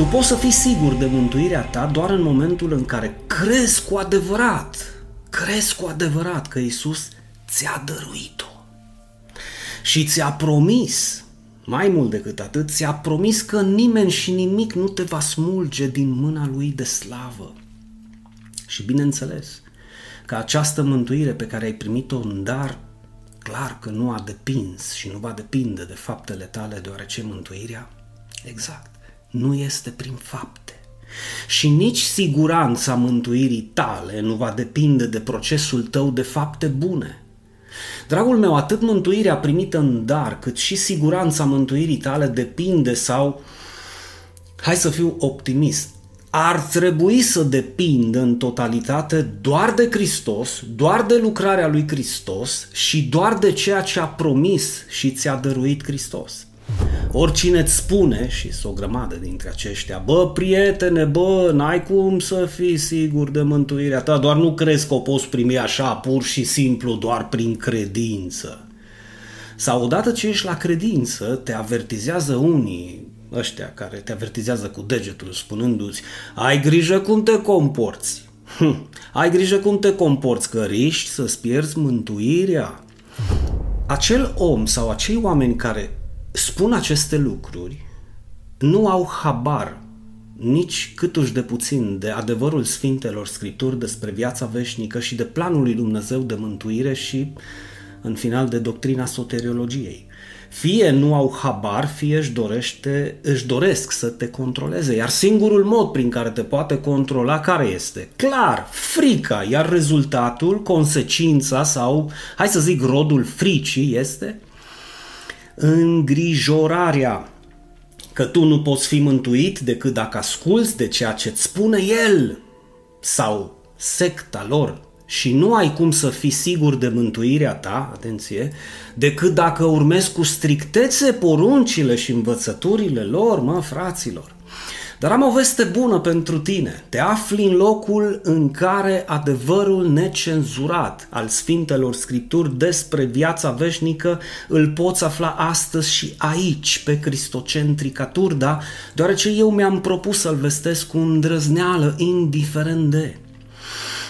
Tu poți să fii sigur de mântuirea ta doar în momentul în care crezi cu adevărat, crezi cu adevărat că Isus ți-a dăruit-o și ți-a promis, mai mult decât atât, ți-a promis că nimeni și nimic nu te va smulge din mâna lui de slavă. Și bineînțeles că această mântuire pe care ai primit-o în dar, clar că nu a depins și nu va depinde de faptele tale, deoarece mântuirea, exact, nu este prin fapte. Și nici siguranța mântuirii tale nu va depinde de procesul tău de fapte bune. Dragul meu, atât mântuirea primită în dar, cât și siguranța mântuirii tale depinde sau, hai să fiu optimist, ar trebui să depindă în totalitate doar de Hristos, doar de lucrarea lui Hristos și doar de ceea ce a promis și ți-a dăruit Hristos. Oricine îți spune, și sunt o grămadă dintre aceștia, bă, prietene, bă, n-ai cum să fii sigur de mântuirea ta, doar nu crezi că o poți primi așa, pur și simplu, doar prin credință. Sau odată ce ești la credință, te avertizează unii, ăștia care te avertizează cu degetul spunându-ți ai grijă cum te comporți. Hm, ai grijă cum te comporți, că riști să-ți pierzi mântuirea. Acel om sau acei oameni care spun aceste lucruri nu au habar nici câtuși de puțin de adevărul Sfintelor Scripturi despre viața veșnică și de planul lui Dumnezeu de mântuire și, în final, de doctrina soteriologiei. Fie nu au habar, fie își, dorește, își doresc să te controleze, iar singurul mod prin care te poate controla care este? Clar, frica, iar rezultatul, consecința sau, hai să zic, rodul fricii este îngrijorarea că tu nu poți fi mântuit decât dacă asculți de ceea ce îți spune el sau secta lor și nu ai cum să fii sigur de mântuirea ta, atenție, decât dacă urmezi cu strictețe poruncile și învățăturile lor, mă, fraților. Dar am o veste bună pentru tine. Te afli în locul în care adevărul necenzurat al Sfintelor Scripturi despre viața veșnică îl poți afla astăzi și aici, pe Cristocentrica Turda, deoarece eu mi-am propus să-l vestesc cu îndrăzneală, indiferent de.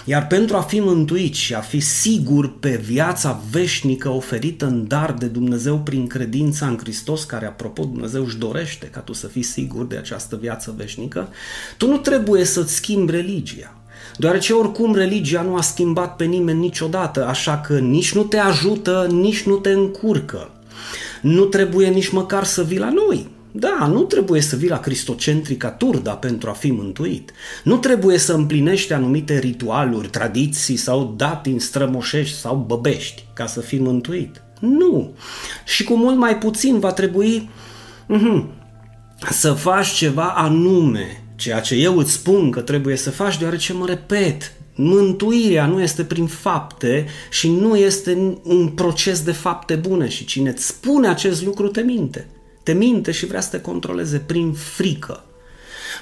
Iar pentru a fi mântuit și a fi sigur pe viața veșnică oferită în dar de Dumnezeu prin credința în Hristos, care apropo Dumnezeu își dorește ca tu să fii sigur de această viață veșnică, tu nu trebuie să-ți schimbi religia. Deoarece oricum religia nu a schimbat pe nimeni niciodată, așa că nici nu te ajută, nici nu te încurcă. Nu trebuie nici măcar să vii la noi, da, nu trebuie să vii la cristocentrica turda pentru a fi mântuit. Nu trebuie să împlinești anumite ritualuri, tradiții sau datini strămoșești sau băbești ca să fii mântuit. Nu. Și cu mult mai puțin va trebui uh-huh, să faci ceva anume, ceea ce eu îți spun că trebuie să faci, deoarece mă repet, Mântuirea nu este prin fapte și nu este un proces de fapte bune și cine îți spune acest lucru te minte te minte și vrea să te controleze prin frică.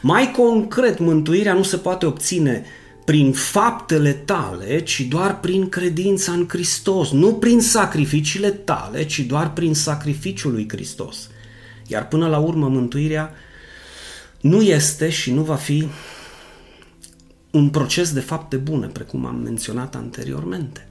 Mai concret, mântuirea nu se poate obține prin faptele tale, ci doar prin credința în Hristos, nu prin sacrificiile tale, ci doar prin sacrificiul lui Hristos. Iar până la urmă mântuirea nu este și nu va fi un proces de fapte bune, precum am menționat anteriormente.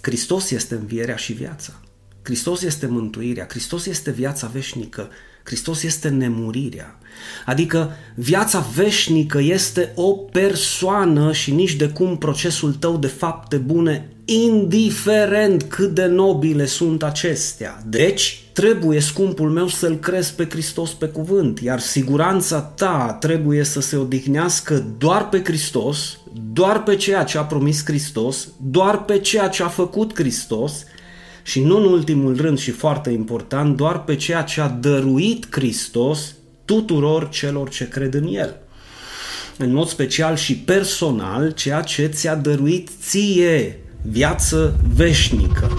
Hristos este învierea și viața. Hristos este mântuirea, Hristos este viața veșnică, Hristos este nemurirea. Adică viața veșnică este o persoană și nici de cum procesul tău de fapte bune, indiferent cât de nobile sunt acestea. Deci, trebuie, scumpul meu, să-L crezi pe Hristos pe cuvânt, iar siguranța ta trebuie să se odihnească doar pe Hristos, doar pe ceea ce a promis Hristos, doar pe ceea ce a făcut Hristos, și nu în ultimul rând și foarte important, doar pe ceea ce a dăruit Hristos tuturor celor ce cred în El. În mod special și personal, ceea ce ți-a dăruit ție viață veșnică.